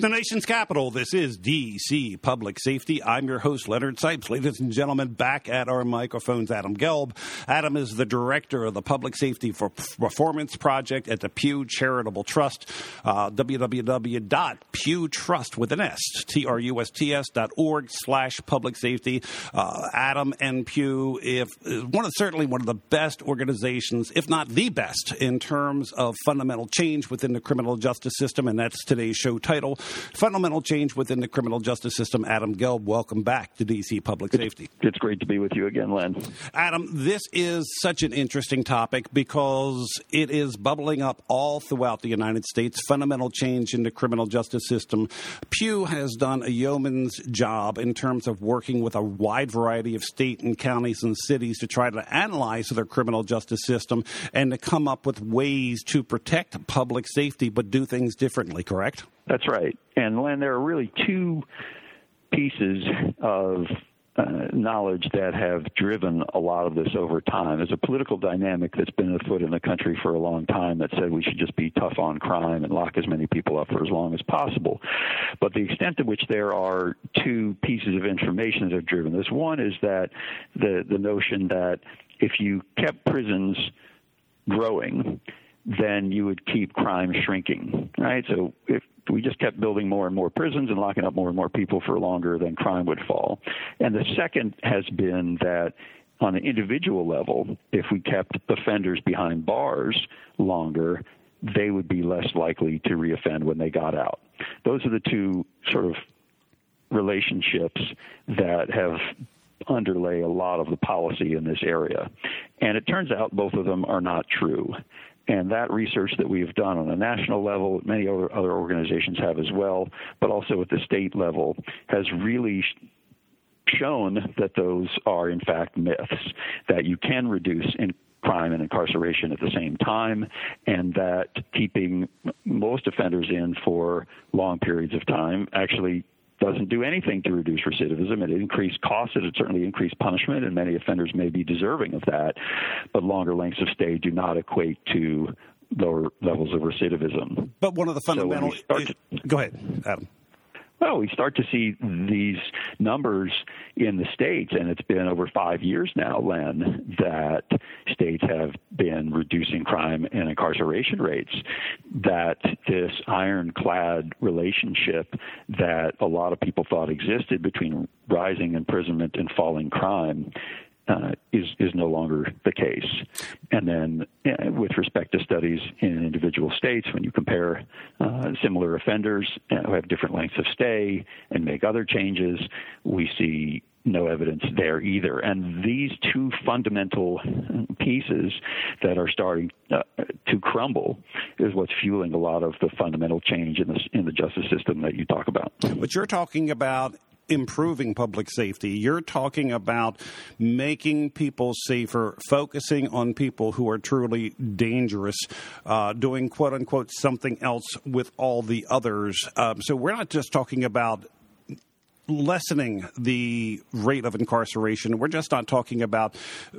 the nation's capital, this is DC Public Safety. I'm your host, Leonard Sipes. Ladies and gentlemen, back at our microphones, Adam Gelb. Adam is the director of the Public Safety for Performance Project at the Pew Charitable Trust. Uh, www.pewtrust with an S, T-R-U-S-T-S dot org slash public safety. Uh, Adam and Pew, if one of certainly one of the best organizations, if not the best, in terms of fundamental change within the criminal justice system, and that's today's show title fundamental change within the criminal justice system. Adam Gelb, welcome back to DC Public Safety. It's great to be with you again, Len. Adam, this is such an interesting topic because it is bubbling up all throughout the United States. Fundamental change in the criminal justice system. Pew has done a yeoman's job in terms of working with a wide variety of state and counties and cities to try to analyze their criminal justice system and to come up with ways to protect public safety but do things differently, correct? That's right. And Len, there are really two pieces of uh, knowledge that have driven a lot of this over time. There's a political dynamic that's been afoot in the country for a long time that said we should just be tough on crime and lock as many people up for as long as possible. But the extent to which there are two pieces of information that have driven this one is that the the notion that if you kept prisons growing, then you would keep crime shrinking, right? So if we just kept building more and more prisons and locking up more and more people for longer, then crime would fall. And the second has been that on an individual level, if we kept offenders behind bars longer, they would be less likely to reoffend when they got out. Those are the two sort of relationships that have underlay a lot of the policy in this area. And it turns out both of them are not true. And that research that we've done on a national level, many other, other organizations have as well, but also at the state level, has really shown that those are in fact myths, that you can reduce in crime and incarceration at the same time, and that keeping most offenders in for long periods of time actually doesn't do anything to reduce recidivism. It increased costs. It certainly increased punishment, and many offenders may be deserving of that. But longer lengths of stay do not equate to lower levels of recidivism. But one of the fundamental. So to, go ahead, Adam. Well, we start to see these numbers in the states, and it's been over five years now, Len, that states have been reducing crime and incarceration rates. That this ironclad relationship that a lot of people thought existed between rising imprisonment and falling crime uh, is is no longer the case. And then, uh, with respect to studies in individual states, when you compare uh, similar offenders uh, who have different lengths of stay and make other changes, we see no evidence there either. And these two fundamental pieces that are starting uh, to crumble is what's fueling a lot of the fundamental change in the in the justice system that you talk about. What you're talking about improving public safety. You're talking about making people safer, focusing on people who are truly dangerous, uh, doing quote unquote something else with all the others. Um, so we're not just talking about lessening the rate of incarceration. We're just not talking about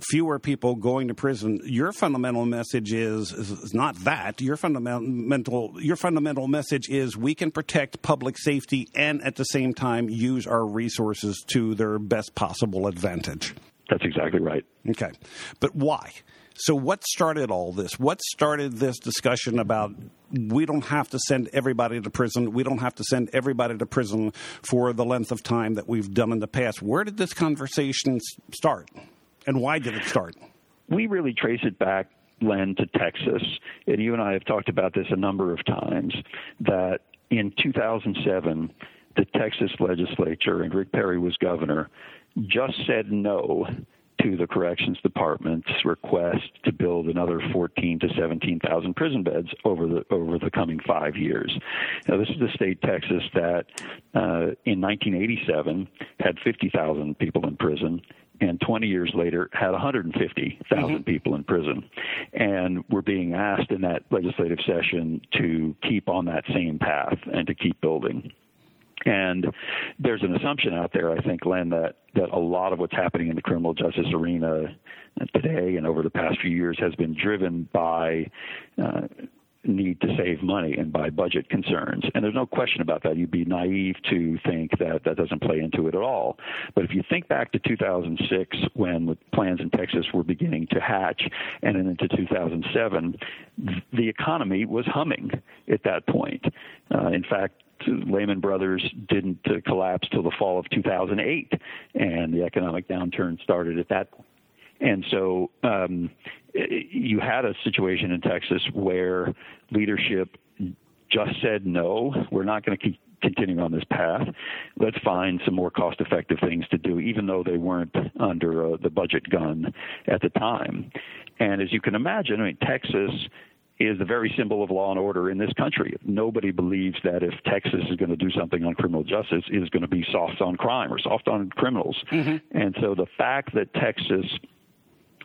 fewer people going to prison. Your fundamental message is, is not that. Your fundamental your fundamental message is we can protect public safety and at the same time use our resources to their best possible advantage. That's exactly right. Okay. But why? So, what started all this? What started this discussion about we don't have to send everybody to prison? We don't have to send everybody to prison for the length of time that we've done in the past. Where did this conversation start? And why did it start? We really trace it back Len, to Texas. And you and I have talked about this a number of times that in 2007, the Texas legislature, and Rick Perry was governor, just said no to the corrections department's request to build another 14 to 17,000 prison beds over the over the coming five years. Now, this is the state Texas that uh, in 1987 had 50,000 people in prison and 20 years later had 150,000 mm-hmm. people in prison. And we're being asked in that legislative session to keep on that same path and to keep building. And there's an assumption out there, I think, Len, that, that a lot of what's happening in the criminal justice arena today and over the past few years has been driven by uh, need to save money and by budget concerns. And there's no question about that. You'd be naive to think that that doesn't play into it at all. But if you think back to 2006 when the plans in Texas were beginning to hatch and then into 2007, the economy was humming at that point. Uh, in fact, Lehman Brothers didn't uh, collapse till the fall of 2008, and the economic downturn started at that point. And so um, you had a situation in Texas where leadership just said no, we're not going to keep continuing on this path. Let's find some more cost effective things to do, even though they weren't under uh, the budget gun at the time. And as you can imagine, I mean, Texas is the very symbol of law and order in this country. Nobody believes that if Texas is going to do something on criminal justice, it is going to be soft on crime or soft on criminals. Mm-hmm. And so the fact that Texas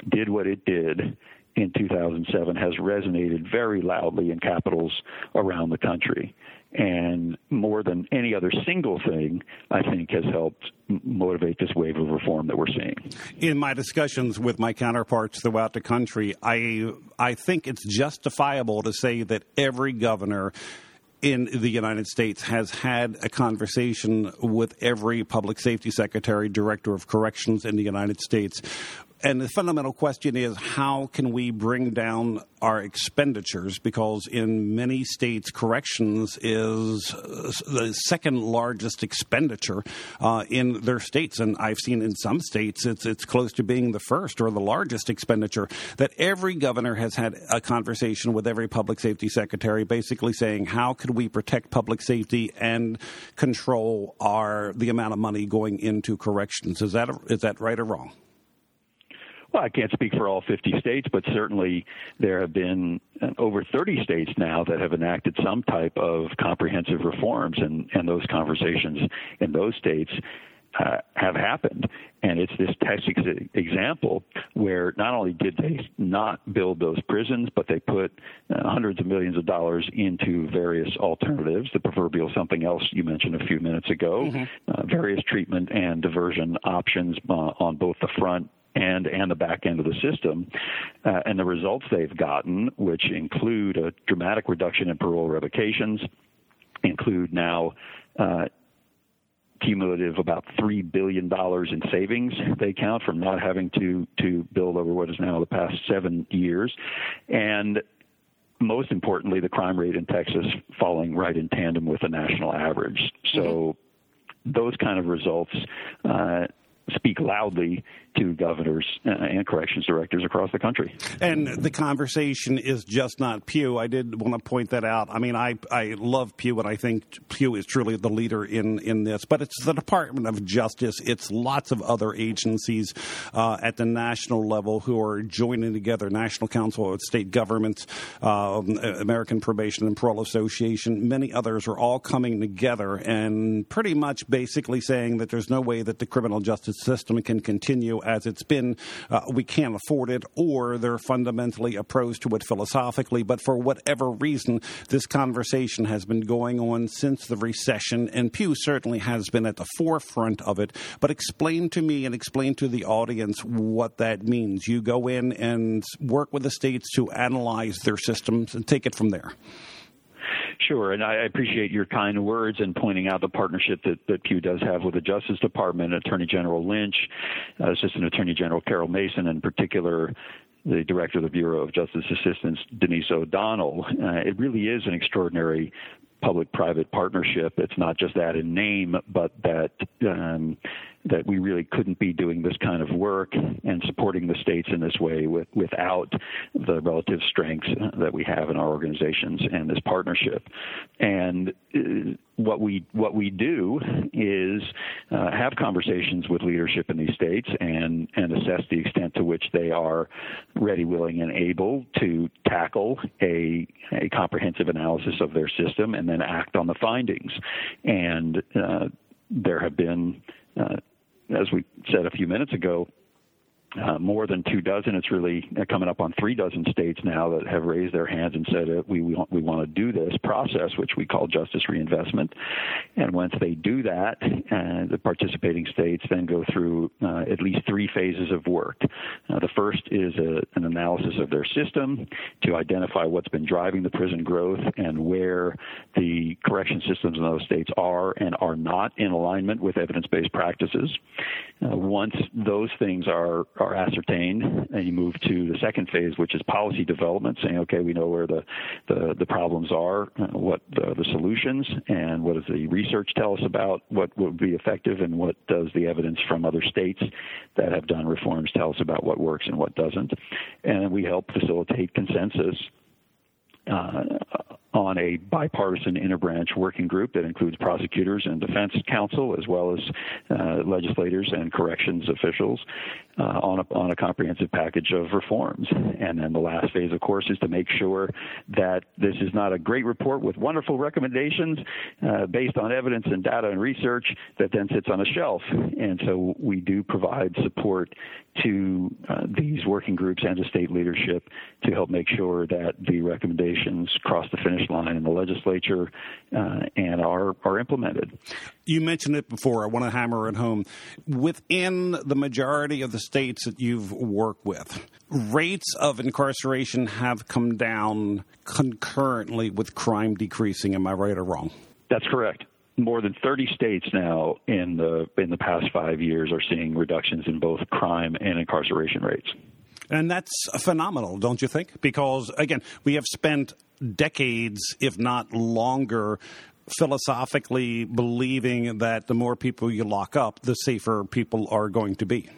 did what it did in 2007 has resonated very loudly in capitals around the country. And more than any other single thing, I think has helped motivate this wave of reform that we're seeing. In my discussions with my counterparts throughout the country, I I think it's justifiable to say that every governor in the United States has had a conversation with every public safety secretary, director of corrections in the United States and the fundamental question is how can we bring down our expenditures? Because in many states, corrections is uh, the second largest expenditure uh, in their states, and I've seen in some states it's it's close to being the first or the largest expenditure. That every governor has had a conversation with every public safety secretary, basically saying how could we protect public safety and control our the amount of money going into corrections? Is that is that right or wrong? Well, I can't speak for all 50 states, but certainly there have been uh, over 30 states now that have enacted some type of comprehensive reforms, and, and those conversations in those states uh, have happened. And it's this Texas example where not only did they not build those prisons, but they put uh, hundreds of millions of dollars into various alternatives, the proverbial something else you mentioned a few minutes ago, mm-hmm. uh, various treatment and diversion options uh, on both the front and and the back end of the system, uh, and the results they've gotten, which include a dramatic reduction in parole revocations, include now. Uh, cumulative about three billion dollars in savings they count from not having to to build over what is now the past seven years, and most importantly, the crime rate in Texas falling right in tandem with the national average. So. Mm-hmm. Those kind of results uh, speak loudly to governors uh, and corrections directors across the country. And the conversation is just not Pew. I did want to point that out. I mean, I, I love Pew, and I think Pew is truly the leader in, in this, but it's the Department of Justice. It's lots of other agencies uh, at the national level who are joining together National Council of State Governments, uh, American Probation and Parole Association, many others are all coming together and pretty much basically saying that there's no way that the criminal justice system can continue as it's been. Uh, we can't afford it, or they're fundamentally opposed to it philosophically. But for whatever reason, this conversation has been going on since the recession, and Pew certainly has been at the forefront of it. But explain to me and explain to the audience what that means. You go in and work with the states to analyze their systems and take it from there. Sure, and I appreciate your kind words and pointing out the partnership that, that Pew does have with the Justice Department, Attorney General Lynch, uh, Assistant Attorney General Carol Mason, in particular the director of the Bureau of Justice Assistance, Denise O'Donnell. Uh, it really is an extraordinary public-private partnership. It's not just that in name, but that um, that we really couldn't be doing this kind of work and supporting the states in this way with, without the relative strengths that we have in our organizations and this partnership. And uh, what we what we do is uh, have conversations with leadership in these states and and assess the extent to which they are ready, willing, and able to tackle a a comprehensive analysis of their system and then act on the findings. And uh, there have been uh, as we said a few minutes ago, uh, more than two dozen. It's really coming up on three dozen states now that have raised their hands and said uh, we we want, we want to do this process, which we call justice reinvestment. And once they do that, uh, the participating states then go through uh, at least three phases of work. Uh, the first is a, an analysis of their system to identify what's been driving the prison growth and where the correction systems in those states are and are not in alignment with evidence-based practices. Once those things are ascertained, and you move to the second phase, which is policy development, saying, okay, we know where the the, the problems are, uh, what the, the, solutions, and what does the research tell us about what would be effective, and what does the evidence from other states that have done reforms tell us about what works and what doesn't, and we help facilitate consensus uh, on a bipartisan interbranch working group that includes prosecutors and defense counsel, as well as uh, legislators and corrections officials, uh, on, a, on a comprehensive package of reforms. And then the last phase, of course, is to make sure that this is not a great report with wonderful recommendations uh, based on evidence and data and research that then sits on a shelf. And so we do provide support to uh, these working groups and to state leadership to help make sure that the recommendations cross the finish line in the legislature uh, and are are implemented. You mentioned it before. I want to hammer it home. Within the majority of the states that you've worked with, rates of incarceration have come down concurrently with crime decreasing. Am I right or wrong? That's correct more than 30 states now in the in the past five years are seeing reductions in both crime and incarceration rates. And that's phenomenal, don't you think? Because, again, we have spent decades, if not longer, philosophically believing that the more people you lock up, the safer people are going to be.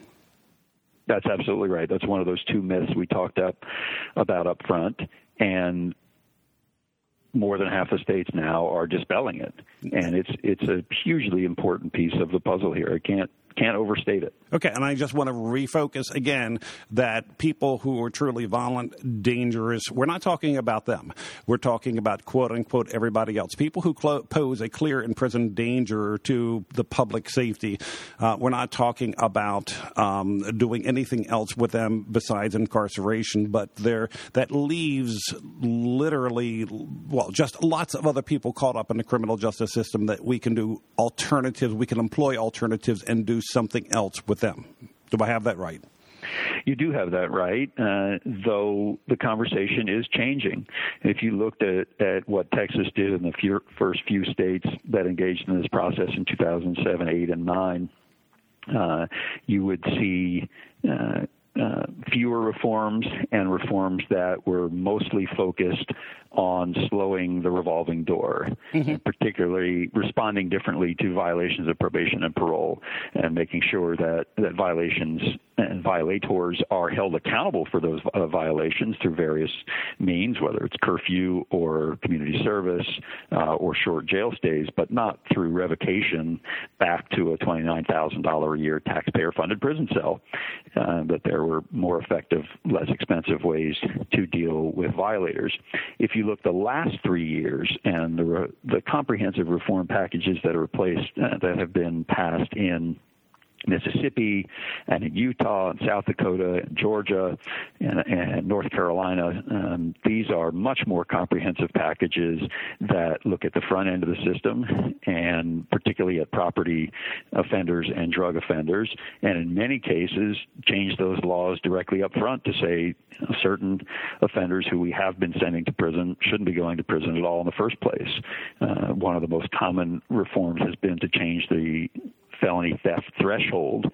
That's absolutely right. That's one of those two myths we talked up about up front. And more than half the states now are dispelling it, mm-hmm. and it's it's a hugely important piece of the puzzle here. I can't can't overstate it. Okay, and I just want to refocus again that people who are truly violent, dangerous, we're not talking about them. We're talking about quote unquote everybody else. People who clo- pose a clear and present danger to the public safety. Uh, we're not talking about um, doing anything else with them besides incarceration, but there that leaves literally, well, just lots of other people caught up in the criminal justice system that we can do alternatives, we can employ alternatives and do something else with them. Do I have that right? You do have that right, uh, though the conversation is changing. If you looked at, at what Texas did in the few, first few states that engaged in this process in 2007, 8, and 9, uh, you would see uh, uh, fewer reforms and reforms that were mostly focused on slowing the revolving door, mm-hmm. particularly responding differently to violations of probation and parole, and making sure that, that violations and violators are held accountable for those uh, violations through various means, whether it's curfew or community service uh, or short jail stays, but not through revocation back to a $29,000 a year taxpayer funded prison cell. Uh, that there were more effective, less expensive ways to deal with violators. If you look the last three years and the, re- the comprehensive reform packages that are placed, uh, that have been passed in Mississippi and in Utah and South Dakota and Georgia and, and North Carolina. Um, these are much more comprehensive packages that look at the front end of the system and particularly at property offenders and drug offenders, and in many cases change those laws directly up front to say certain offenders who we have been sending to prison shouldn't be going to prison at all in the first place. Uh, one of the most common reforms has been to change the felony theft threshold,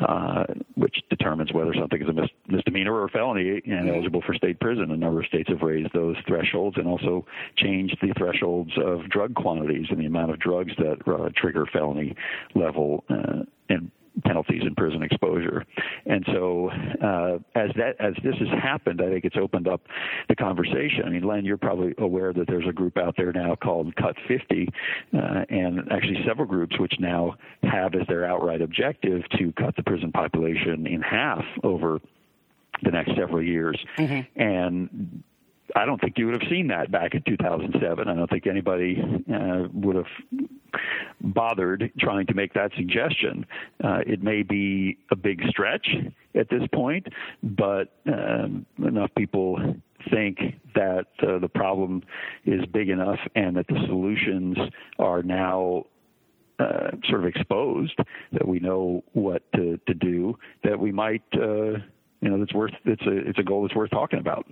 uh, which determines whether something is a mis- misdemeanor or a felony and eligible for state prison. A number of states have raised those thresholds and also changed the thresholds of drug quantities and the amount of drugs that uh, trigger felony level uh, and penalties and prison exposure. And so, uh, as that as this has happened, I think it's opened up the conversation. I mean, Len, you're probably aware that there's a group out there now called Cut 50, uh, and actually several groups which now have as their outright objective to cut the prison population in half over the next several years. Mm-hmm. And I don't think you would have seen that back in 2007. I don't think anybody uh, would have bothered trying to make that suggestion. Uh, it may be a big stretch at this point, but um, enough people think that uh, the problem is big enough and that the solutions are now uh, sort of exposed that we know what to, to do that we might uh, you know, that's worth it's a it's a goal that's worth talking about.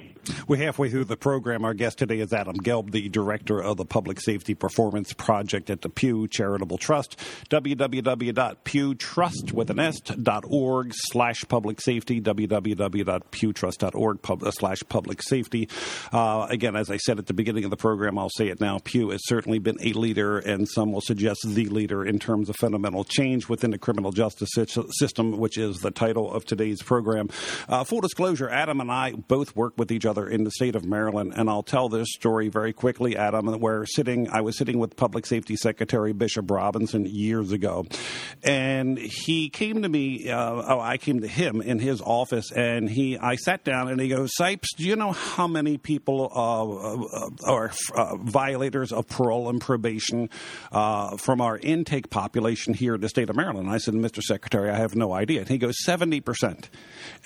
We're halfway through the program. Our guest today is Adam Gelb, the director of the Public Safety Performance Project at the Pew Charitable Trust. www.pewtrust with an s.org slash public safety. www.pewtrust.org pub, slash public safety. Uh, again, as I said at the beginning of the program, I'll say it now. Pew has certainly been a leader, and some will suggest the leader in terms of fundamental change within the criminal justice system, which is the title of today's program. Uh, full disclosure, Adam and I both work with each other in the state of Maryland, and I'll tell this story very quickly, Adam. And where we're sitting, I was sitting with Public Safety Secretary Bishop Robinson years ago, and he came to me. Uh, oh, I came to him in his office, and he, I sat down, and he goes, "Sipes, do you know how many people uh, uh are uh, violators of parole and probation uh, from our intake population here in the state of Maryland?" And I said, "Mr. Secretary, I have no idea." And he goes, 70 percent."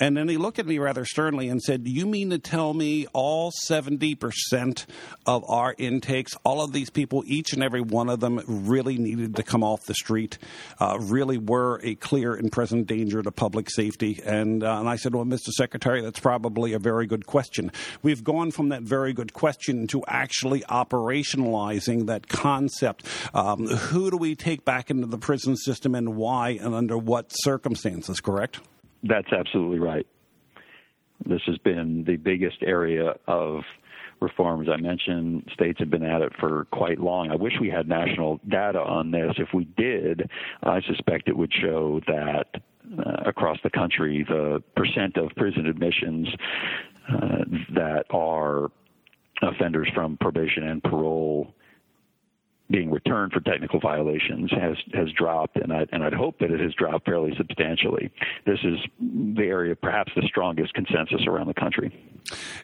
And then he looked at me rather sternly and said, Do you mean to tell me all 70% of our intakes, all of these people, each and every one of them really needed to come off the street, uh, really were a clear and present danger to public safety? And, uh, and I said, Well, Mr. Secretary, that's probably a very good question. We've gone from that very good question to actually operationalizing that concept. Um, who do we take back into the prison system and why and under what circumstances, correct? That's absolutely right. This has been the biggest area of reform. As I mentioned, states have been at it for quite long. I wish we had national data on this. If we did, I suspect it would show that uh, across the country, the percent of prison admissions uh, that are offenders from probation and parole being returned for technical violations has has dropped, and I and I'd hope that it has dropped fairly substantially. This is the area, perhaps the strongest consensus around the country.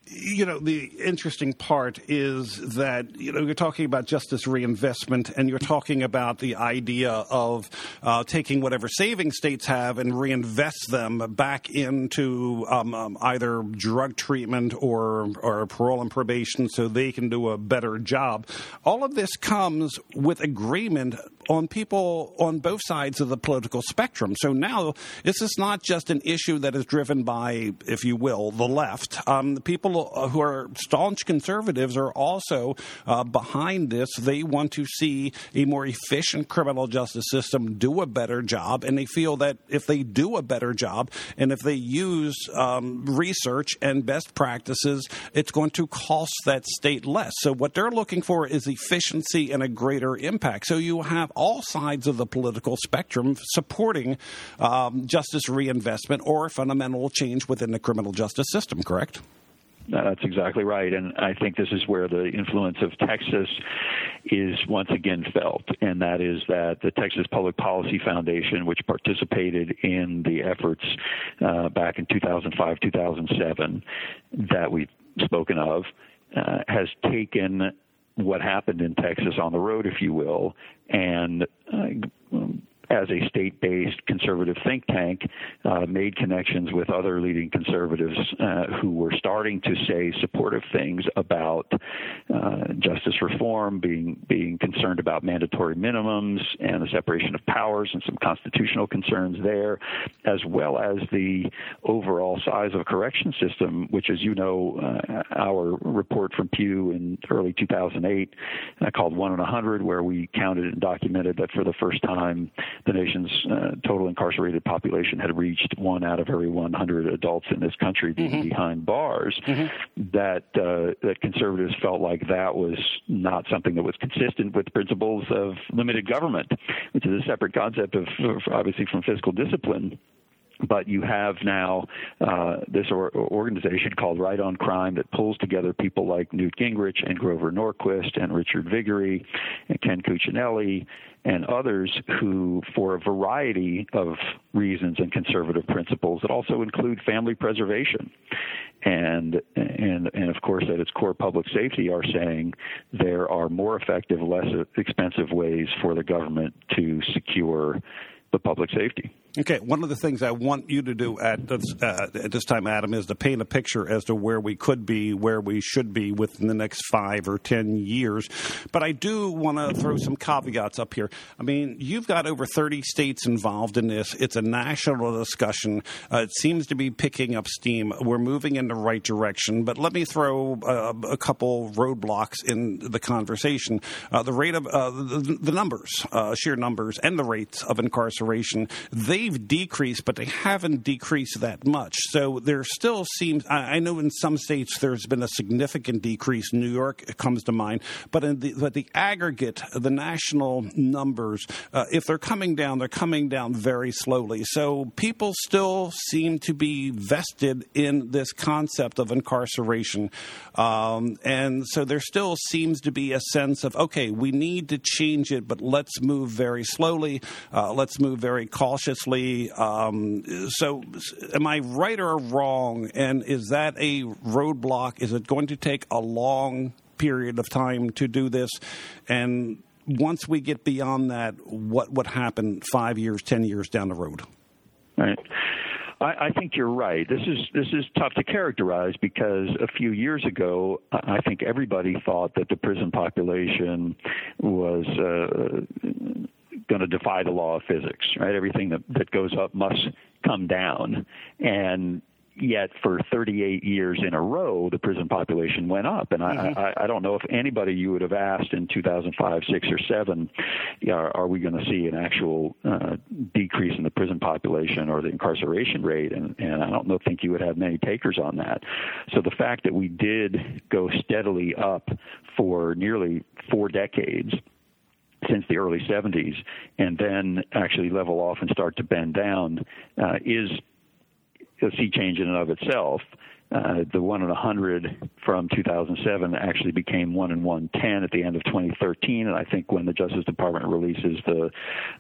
You know, the interesting part is that you know you're talking about justice reinvestment, and you're talking about the idea of uh, taking whatever savings states have and reinvest them back into um, um, either drug treatment or or parole and probation, so they can do a better job. All of this comes with agreement on people on both sides of the political spectrum. So now this is not just an issue that is driven by, if you will, the left. Um, the people who are staunch conservatives are also uh, behind this. They want to see a more efficient criminal justice system do a better job, and they feel that if they do a better job and if they use um, research and best practices, it's going to cost that state less. So what they're looking for is efficiency and a greater impact. So you have all sides of the political spectrum supporting um, justice reinvestment or fundamental change within the criminal justice system, correct? that's exactly right. And I think this is where the influence of Texas is once again felt. And that is that the Texas Public Policy Foundation, which participated in the efforts uh, back in 2005, 2007, that we've spoken of, uh, has taken what happened in Texas on the road, if you will, and uh, as a state based conservative think tank, uh, made connections with other leading conservatives uh, who were starting to say supportive things about uh, justice reform, being, being concerned about mandatory minimums and the separation of powers and some constitutional concerns there, as well as the overall size of a correction system, which, as you know, uh, our report from Pew in early 2008 uh, called One in a Hundred, where we counted and documented that for the first time, the nation's uh, total incarcerated population had reached one out of every 100 adults in this country being mm-hmm. behind bars, mm-hmm. that uh, that conservatives felt like that was not something that was consistent with principles of limited government, which is a separate concept of, of obviously from fiscal discipline but you have now uh, this or- organization called Right on Crime that pulls together people like Newt Gingrich and Grover Norquist and Richard Viguerie and Ken Cuccinelli and others who, for a variety of reasons and conservative principles that also include family preservation, and and and of course at its core public safety are saying there are more effective, less expensive ways for the government to secure the public safety. Okay, one of the things I want you to do at this, uh, at this time, Adam, is to paint a picture as to where we could be, where we should be within the next five or ten years. But I do want to throw some caveats up here. I mean, you've got over 30 states involved in this. It's a national discussion. Uh, it seems to be picking up steam. We're moving in the right direction. But let me throw uh, a couple roadblocks in the conversation. Uh, the rate of uh, the, the, numbers, uh, sheer numbers, and the rates of incarceration, they they've decreased, but they haven't decreased that much. So there still seems, I, know in some states there's been a significant decrease. New York comes to mind, but in the, but the aggregate, the national numbers, uh, if they're coming down, they're coming down very slowly. So people still seem to be vested in this concept of incarceration. Um, and so there still seems to be a sense of, okay, we need to change it, but let's move very slowly. Uh, let's move very cautiously um, so, am I right or wrong? And is that a roadblock? Is it going to take a long period of time to do this? And once we get beyond that, what would happen five years, ten years down the road? Right. I, I think you're right. This is this is tough to characterize because a few years ago, I think everybody thought that the prison population was uh, going to defy the law of physics, right? Everything that, that goes up must come down. And yet for 38 years in a row, the prison population went up. And mm-hmm. I, I, I don't know if anybody you would have asked in 2005, six or seven, are, are we going to see an actual uh, decrease in the prison population or the incarceration rate? And, and I don't know, think you would have many takers on that. So the fact that we did go steadily up for nearly four decades since the early 70s and then actually level off and start to bend down uh, is a sea change in and of itself. Uh, the one in a 100 from 2007 actually became one in 110 at the end of 2013, and I think when the Justice Department releases the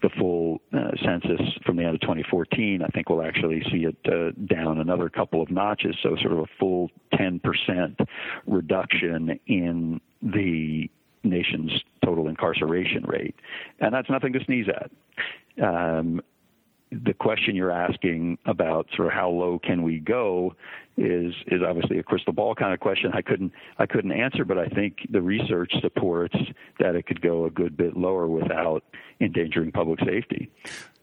the full uh, census from the end of 2014, I think we'll actually see it uh, down another couple of notches, so sort of a full 10% reduction in the nation's total incarceration rate. And that's nothing to sneeze at. Um, the question you're asking about sort of how low can we go is is obviously a crystal ball kind of question. I couldn't I couldn't answer, but I think the research supports that it could go a good bit lower without endangering public safety.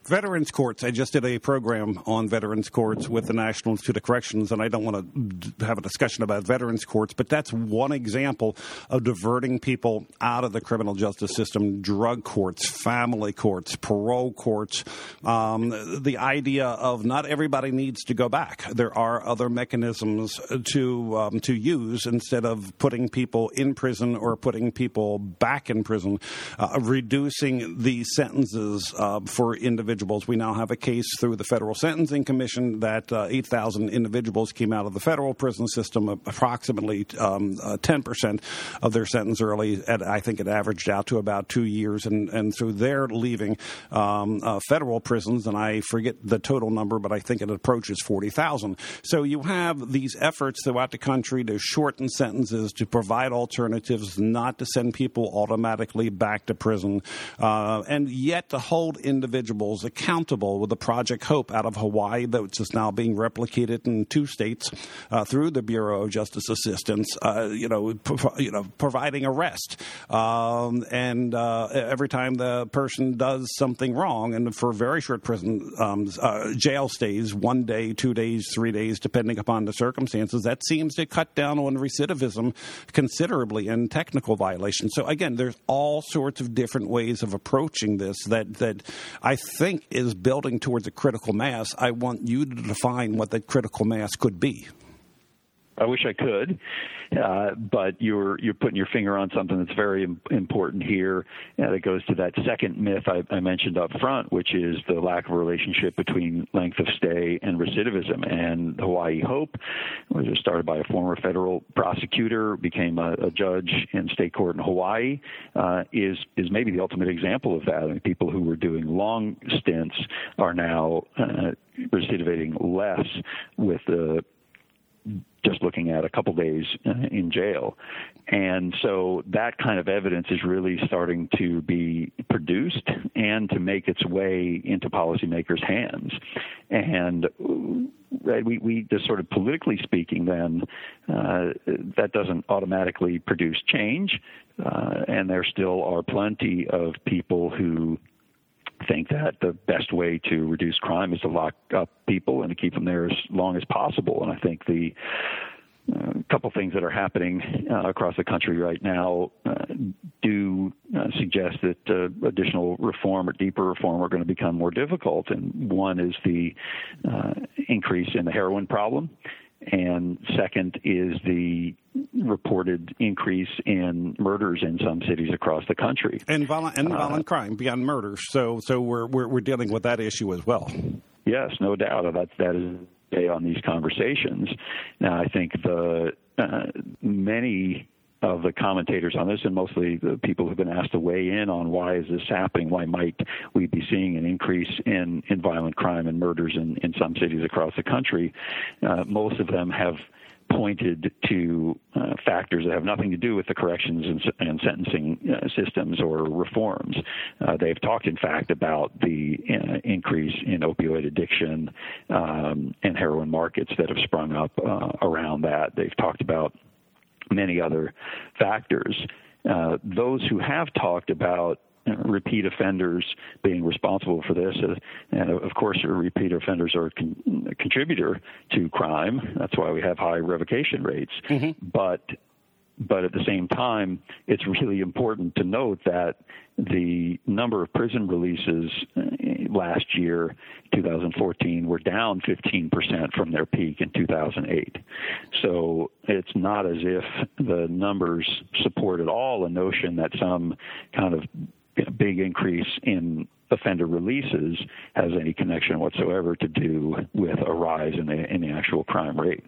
Veterans courts. I just did a program on veterans courts with the National Institute of Corrections, and I don't want to have a discussion about veterans courts, but that's one example of diverting people out of the criminal justice system drug courts, family courts, parole courts. Um, the idea of not everybody needs to go back. There are other mechanisms to, um, to use instead of putting people in prison or putting people back in prison, uh, reducing the sentences uh, for individuals individuals. We now have a case through the Federal Sentencing Commission that uh, 8,000 individuals came out of the federal prison system, approximately um, uh, 10% of their sentence early. At, I think it averaged out to about two years. And, and through their leaving um, uh, federal prisons, and I forget the total number, but I think it approaches 40,000. So you have these efforts throughout the country to shorten sentences, to provide alternatives, not to send people automatically back to prison, uh, and yet to hold individuals accountable with the Project Hope out of Hawaii, which is now being replicated in two states uh, through the Bureau of Justice Assistance. Uh, you know, pro- you know, providing arrest, um, and uh, every time the person does something wrong, and for very short prison um, uh, jail stays, one day, two days, three days, depending upon the circumstances, that seems to cut down on recidivism considerably and technical violations. So again, there's all sorts of different ways of approaching this that that I think think is building towards a critical mass, I want you to define what that critical mass could be. I wish I could, uh, but you're you're putting your finger on something that's very important here. And it goes to that second myth I, I mentioned up front, which is the lack of relationship between length of stay and recidivism. And Hawaii Hope which was started by a former federal prosecutor, became a, a judge in state court in Hawaii, uh, is is maybe the ultimate example of that. I mean, people who were doing long stints are now uh, recidivating less with the looking at a couple days uh, in jail. And so that kind of evidence is really starting to be produced and to make its way into policymakers' hands. And right, we, we just sort of politically speaking, then uh, that doesn't automatically produce change. Uh, and there still are plenty of people who think that the best way to reduce crime is to lock up people and to keep them there as long as possible. And I think the uh, couple things that are happening uh, across the country right now uh, do uh, suggest that uh, additional reform or deeper reform are going to become more difficult. And one is the uh, increase in the heroin problem and second is the reported increase in murders in some cities across the country and violent and violent crime beyond murders. So so we're, we're we're dealing with that issue as well. Yes, no doubt. That that is on these conversations. Now I think the uh, many of the commentators on this, and mostly the people who've been asked to weigh in on why is this happening? Why might we be seeing an increase in, in violent crime and murders in, in some cities across the country? Uh, most of them have pointed to uh, factors that have nothing to do with the corrections and, and sentencing uh, systems or reforms. Uh, they've talked, in fact, about the uh, increase in opioid addiction um, and heroin markets that have sprung up uh, around that. They've talked about many other factors. Uh, those who have talked about repeat offenders being responsible for this. And of course, repeat offenders are a, con- a, contributor to crime. That's why we have high revocation rates. Mm-hmm. But but at the same time, it's really important to note that the number of prison releases uh, last year, 2014, were down 15% from their peak in 2008. So it's not as if the numbers support at all a notion that some kind of big increase in offender releases has any connection whatsoever to do with a rise in the, in the actual crime rate.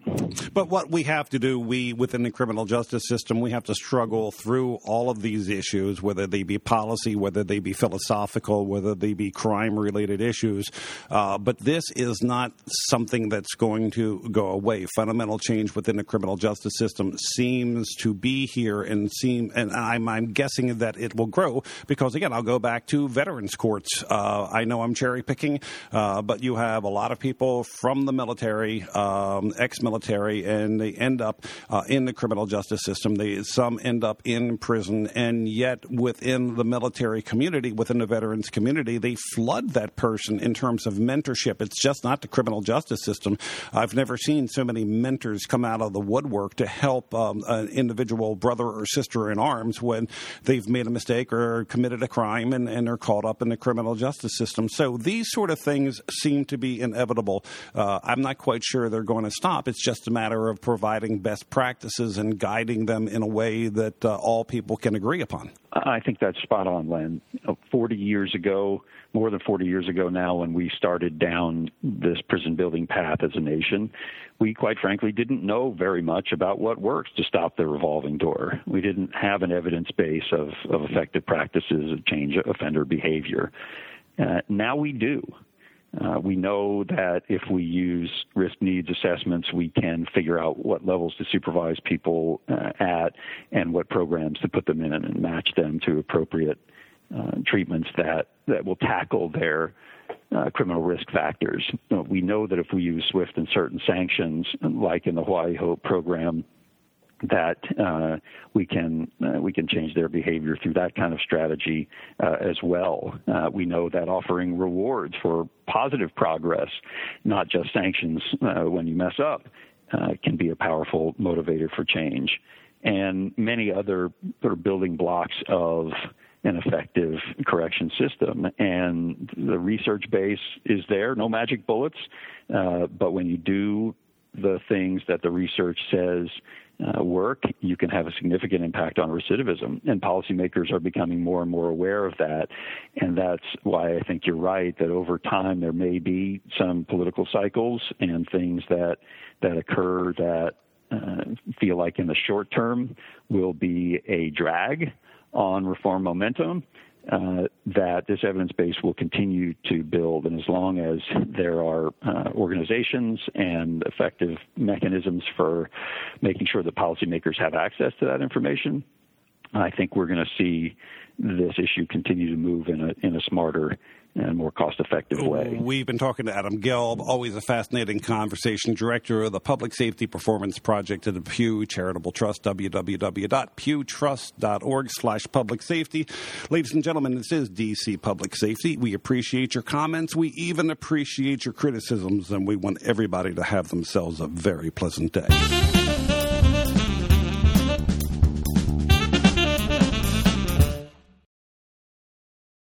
But what we have to do, we within the criminal justice system, we have to struggle through all of these issues, whether they be policy, whether they be philosophical, whether they be crime related issues. Uh, but this is not something that's going to go away. Fundamental change within the criminal justice system seems to be here and seem, and I'm, I'm guessing that it will grow because again, I'll go back to veterans courts uh, I know I'm cherry picking, uh, but you have a lot of people from the military, um, ex-military, and they end up uh, in the criminal justice system. They some end up in prison, and yet within the military community, within the veterans community, they flood that person in terms of mentorship. It's just not the criminal justice system. I've never seen so many mentors come out of the woodwork to help um, an individual brother or sister in arms when they've made a mistake or committed a crime and, and are caught up in the criminal criminal justice system. So these sort of things seem to be inevitable. Uh, I'm not quite sure they're going to stop. It's just a matter of providing best practices and guiding them in a way that uh, all people can agree upon. I think that's spot on, Len. 40 years ago, more than 40 years ago now, when we started down this prison building path as a nation, we quite frankly didn't know very much about what works to stop the revolving door. We didn't have an evidence base of, of effective practices of change offender behavior. Uh, now we do. Uh, we know that if we use risk needs assessments, we can figure out what levels to supervise people uh, at and what programs to put them in and match them to appropriate uh, treatments that, that will tackle their uh, criminal risk factors. we know that if we use swift and certain sanctions, like in the Hawaii Hope program, that uh, we can uh, we can change their behavior through that kind of strategy uh, as well. Uh, we know that offering rewards for positive progress, not just sanctions uh, when you mess up, uh, can be a powerful motivator for change, and many other sort of building blocks of an effective correction system. And the research base is there, no magic bullets, but when you do the things that the research says uh, work, you can have a significant impact on recidivism. And policymakers are becoming more and more aware of that. And that's why I think you're right that over time there may be some political cycles and things that that occur that uh, feel like in the short term will be a drag on reform momentum uh, that this evidence base will continue to build. And as long as there are uh, organizations and effective mechanisms for making sure that policymakers have access to that information, I think we're going to see this issue continue to move in a in a smarter and more cost effective way. We've been talking to Adam Gelb, always a fascinating conversation, director of the Public Safety Performance Project at the Pew Charitable Trust, www.pewtrust.org slash public safety. Ladies and gentlemen, this is DC Public Safety. We appreciate your comments. We even appreciate your criticisms, and we want everybody to have themselves a very pleasant day.